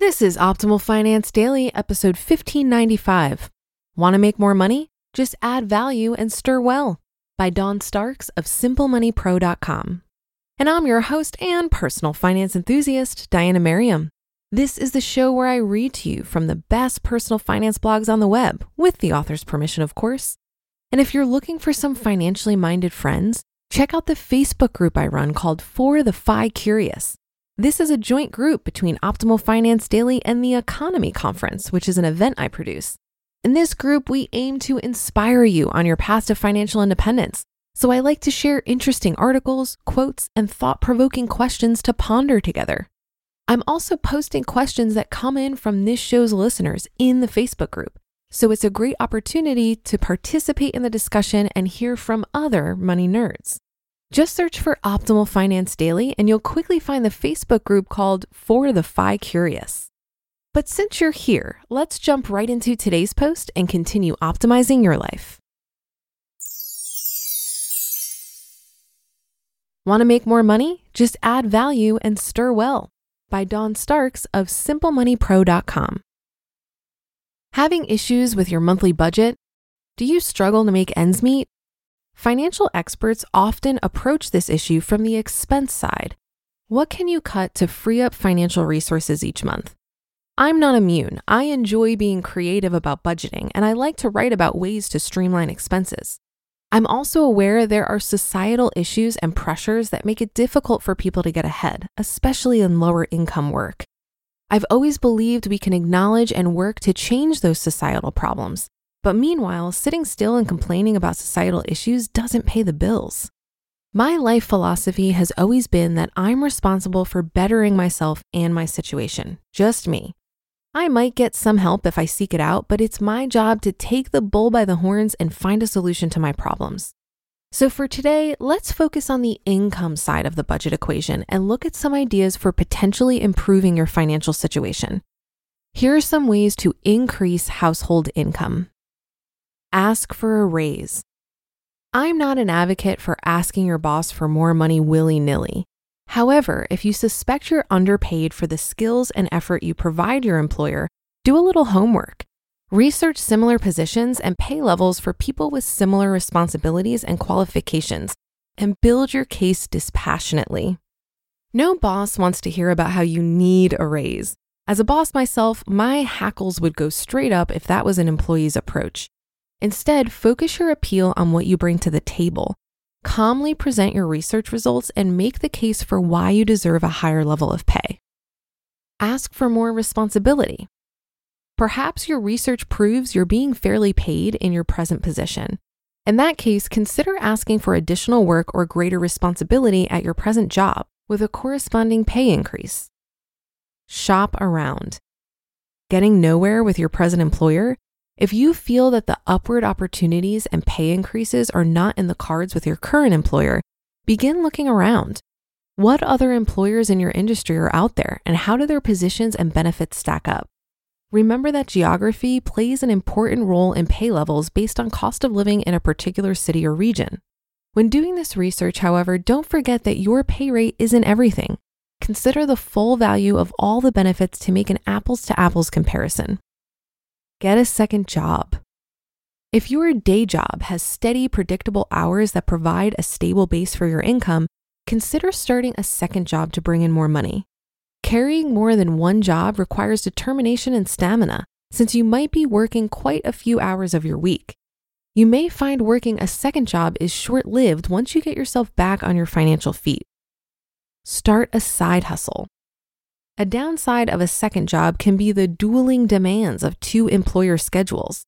This is Optimal Finance Daily, episode 1595. Want to make more money? Just add value and stir well by Dawn Starks of SimpleMoneyPro.com. And I'm your host and personal finance enthusiast, Diana Merriam. This is the show where I read to you from the best personal finance blogs on the web, with the author's permission, of course. And if you're looking for some financially minded friends, check out the Facebook group I run called For the Fi Curious. This is a joint group between Optimal Finance Daily and the EconoMe Conference, which is an event I produce. In this group, we aim to inspire you on your path to financial independence. So I like to share interesting articles, quotes, and thought provoking questions to ponder together. I'm also posting questions that come in from this show's listeners in the Facebook group. So it's a great opportunity to participate in the discussion and hear from other money nerds. Just search for Optimal Finance Daily and you'll quickly find the Facebook group called For the Fi Curious. But since you're here, let's jump right into today's post and continue optimizing your life. Want to make more money? Just add value and stir well by Dawn Starks of SimpleMoneyPro.com. Having issues with your monthly budget? Do you struggle to make ends meet? Financial experts often approach this issue from the expense side. What can you cut to free up financial resources each month? I'm not immune. I enjoy being creative about budgeting, and I like to write about ways to streamline expenses. I'm also aware there are societal issues and pressures that make it difficult for people to get ahead, especially in lower income work. I've always believed we can acknowledge and work to change those societal problems, but meanwhile, sitting still and complaining about societal issues doesn't pay the bills. My life philosophy has always been that I'm responsible for bettering myself and my situation, just me. I might get some help if I seek it out, but it's my job to take the bull by the horns and find a solution to my problems. So, for today, let's focus on the income side of the budget equation and look at some ideas for potentially improving your financial situation. Here are some ways to increase household income ask for a raise. I'm not an advocate for asking your boss for more money willy nilly. However, if you suspect you're underpaid for the skills and effort you provide your employer, do a little homework. Research similar positions and pay levels for people with similar responsibilities and qualifications, and build your case dispassionately. No boss wants to hear about how you need a raise. As a boss myself, my hackles would go straight up if that was an employee's approach. Instead, focus your appeal on what you bring to the table. Calmly present your research results and make the case for why you deserve a higher level of pay. Ask for more responsibility. Perhaps your research proves you're being fairly paid in your present position. In that case, consider asking for additional work or greater responsibility at your present job with a corresponding pay increase. Shop around. Getting nowhere with your present employer if you feel that the upward opportunities and pay increases are not in the cards with your current employer, begin looking around. What other employers in your industry are out there, and how do their positions and benefits stack up? Remember that geography plays an important role in pay levels based on cost of living in a particular city or region. When doing this research, however, don't forget that your pay rate isn't everything. Consider the full value of all the benefits to make an apples to apples comparison. Get a second job. If your day job has steady, predictable hours that provide a stable base for your income, consider starting a second job to bring in more money. Carrying more than one job requires determination and stamina, since you might be working quite a few hours of your week. You may find working a second job is short lived once you get yourself back on your financial feet. Start a side hustle. A downside of a second job can be the dueling demands of two employer schedules.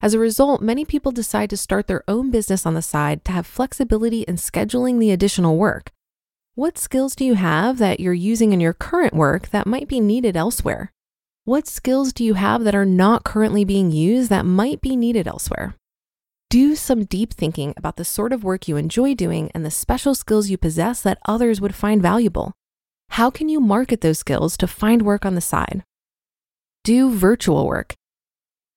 As a result, many people decide to start their own business on the side to have flexibility in scheduling the additional work. What skills do you have that you're using in your current work that might be needed elsewhere? What skills do you have that are not currently being used that might be needed elsewhere? Do some deep thinking about the sort of work you enjoy doing and the special skills you possess that others would find valuable. How can you market those skills to find work on the side? Do virtual work.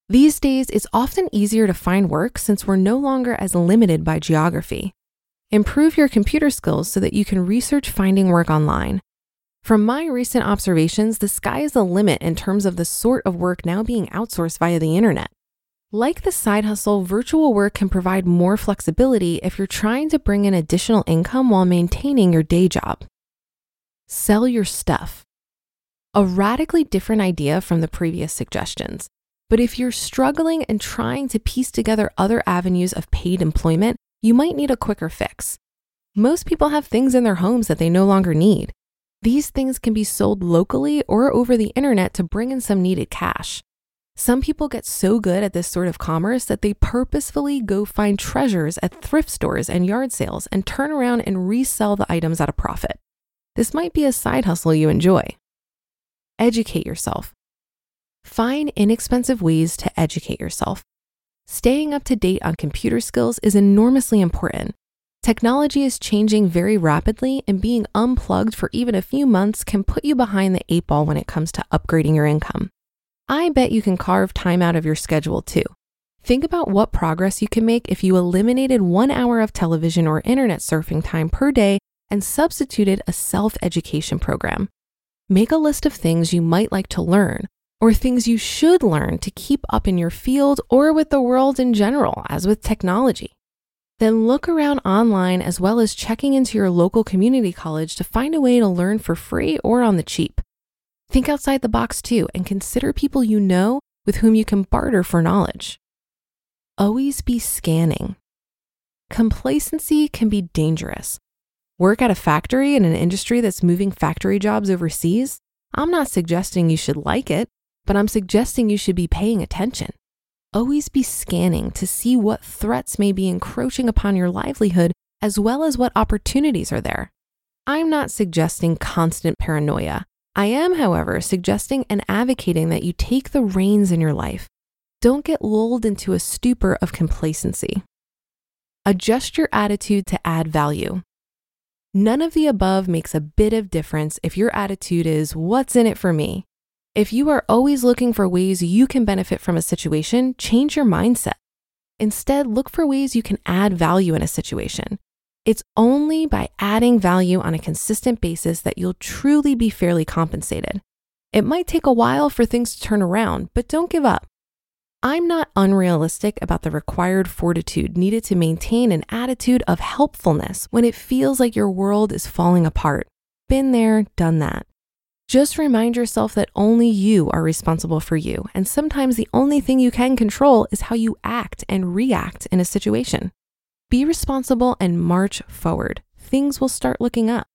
These days, it's often easier to find work since we're no longer as limited by geography. Improve your computer skills so that you can research finding work online. From my recent observations, the sky is the limit in terms of the sort of work now being outsourced via the internet. Like the side hustle, virtual work can provide more flexibility if you're trying to bring in additional income while maintaining your day job sell your stuff. A radically different idea from the previous suggestions. But if you're struggling and trying to piece together other avenues of paid employment, you might need a quicker fix. Most people have things in their homes that they no longer need. These things can be sold locally or over the internet to bring in some needed cash. Some people get so good at this sort of commerce that they purposefully go find treasures at thrift stores and yard sales and turn around and resell the items at a profit. This might be a side hustle you enjoy. Educate yourself. Find inexpensive ways to educate yourself. Staying up to date on computer skills is enormously important. Technology is changing very rapidly, and being unplugged for even a few months can put you behind the eight ball when it comes to upgrading your income. I bet you can carve time out of your schedule too. Think about what progress you can make if you eliminated one hour of television or internet surfing time per day and substituted a self education program. Make a list of things you might like to learn or things you should learn to keep up in your field or with the world in general, as with technology. Then look around online as well as checking into your local community college to find a way to learn for free or on the cheap. Think outside the box too and consider people you know with whom you can barter for knowledge. Always be scanning. Complacency can be dangerous, work at a factory in an industry that's moving factory jobs overseas, I'm not suggesting you should like it, but I'm suggesting you should be paying attention. Always be scanning to see what threats may be encroaching upon your livelihood as well as what opportunities are there. I'm not suggesting constant paranoia. I am, however, suggesting and advocating that you take the reins in your life. Don't get lulled into a stupor of complacency. Adjust your attitude to add value. None of the above makes a bit of difference if your attitude is, What's in it for me? If you are always looking for ways you can benefit from a situation, change your mindset. Instead, look for ways you can add value in a situation. It's only by adding value on a consistent basis that you'll truly be fairly compensated. It might take a while for things to turn around, but don't give up. I'm not unrealistic about the required fortitude needed to maintain an attitude of helpfulness when it feels like your world is falling apart. Been there, done that. Just remind yourself that only you are responsible for you, and sometimes the only thing you can control is how you act and react in a situation. Be responsible and march forward. Things will start looking up.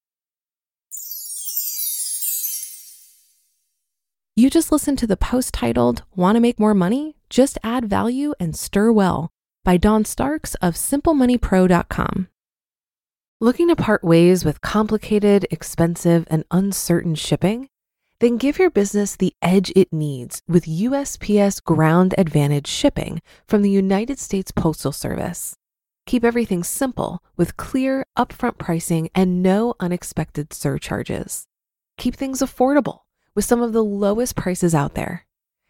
You just listened to the post titled, Want to Make More Money? Just Add Value and Stir Well by Dawn Starks of SimpleMoneyPro.com. Looking to part ways with complicated, expensive, and uncertain shipping? Then give your business the edge it needs with USPS Ground Advantage shipping from the United States Postal Service. Keep everything simple with clear, upfront pricing and no unexpected surcharges. Keep things affordable with some of the lowest prices out there.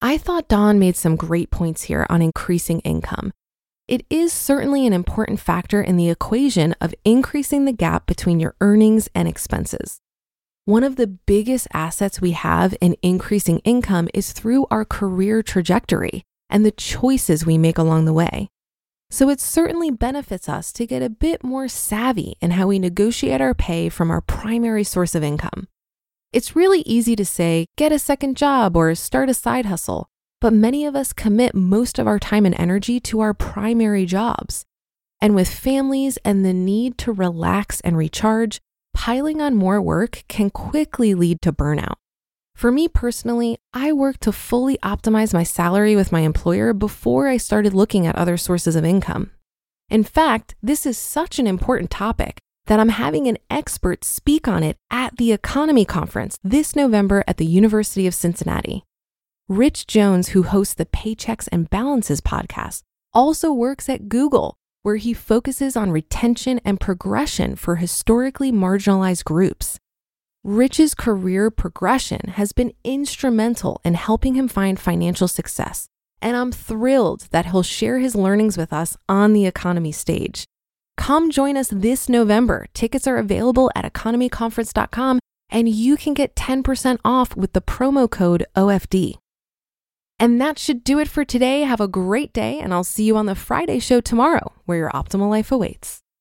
I thought Dawn made some great points here on increasing income. It is certainly an important factor in the equation of increasing the gap between your earnings and expenses. One of the biggest assets we have in increasing income is through our career trajectory and the choices we make along the way. So it certainly benefits us to get a bit more savvy in how we negotiate our pay from our primary source of income. It's really easy to say, get a second job or start a side hustle, but many of us commit most of our time and energy to our primary jobs. And with families and the need to relax and recharge, piling on more work can quickly lead to burnout. For me personally, I worked to fully optimize my salary with my employer before I started looking at other sources of income. In fact, this is such an important topic that I'm having an expert speak on it at the EconoMe Conference this November at the University of Cincinnati. Rich Jones, who hosts the Paychecks and Balances podcast, also works at Google, where he focuses on retention and progression for historically marginalized groups. Rich's career progression has been instrumental in helping him find financial success, and I'm thrilled that he'll share his learnings with us on the economy stage. Come join us this November. Tickets are available at economeconference.com, and you can get 10% off with the promo code OFD. And that should do it for today. Have a great day, and I'll see you on the Friday show tomorrow, where your optimal life awaits.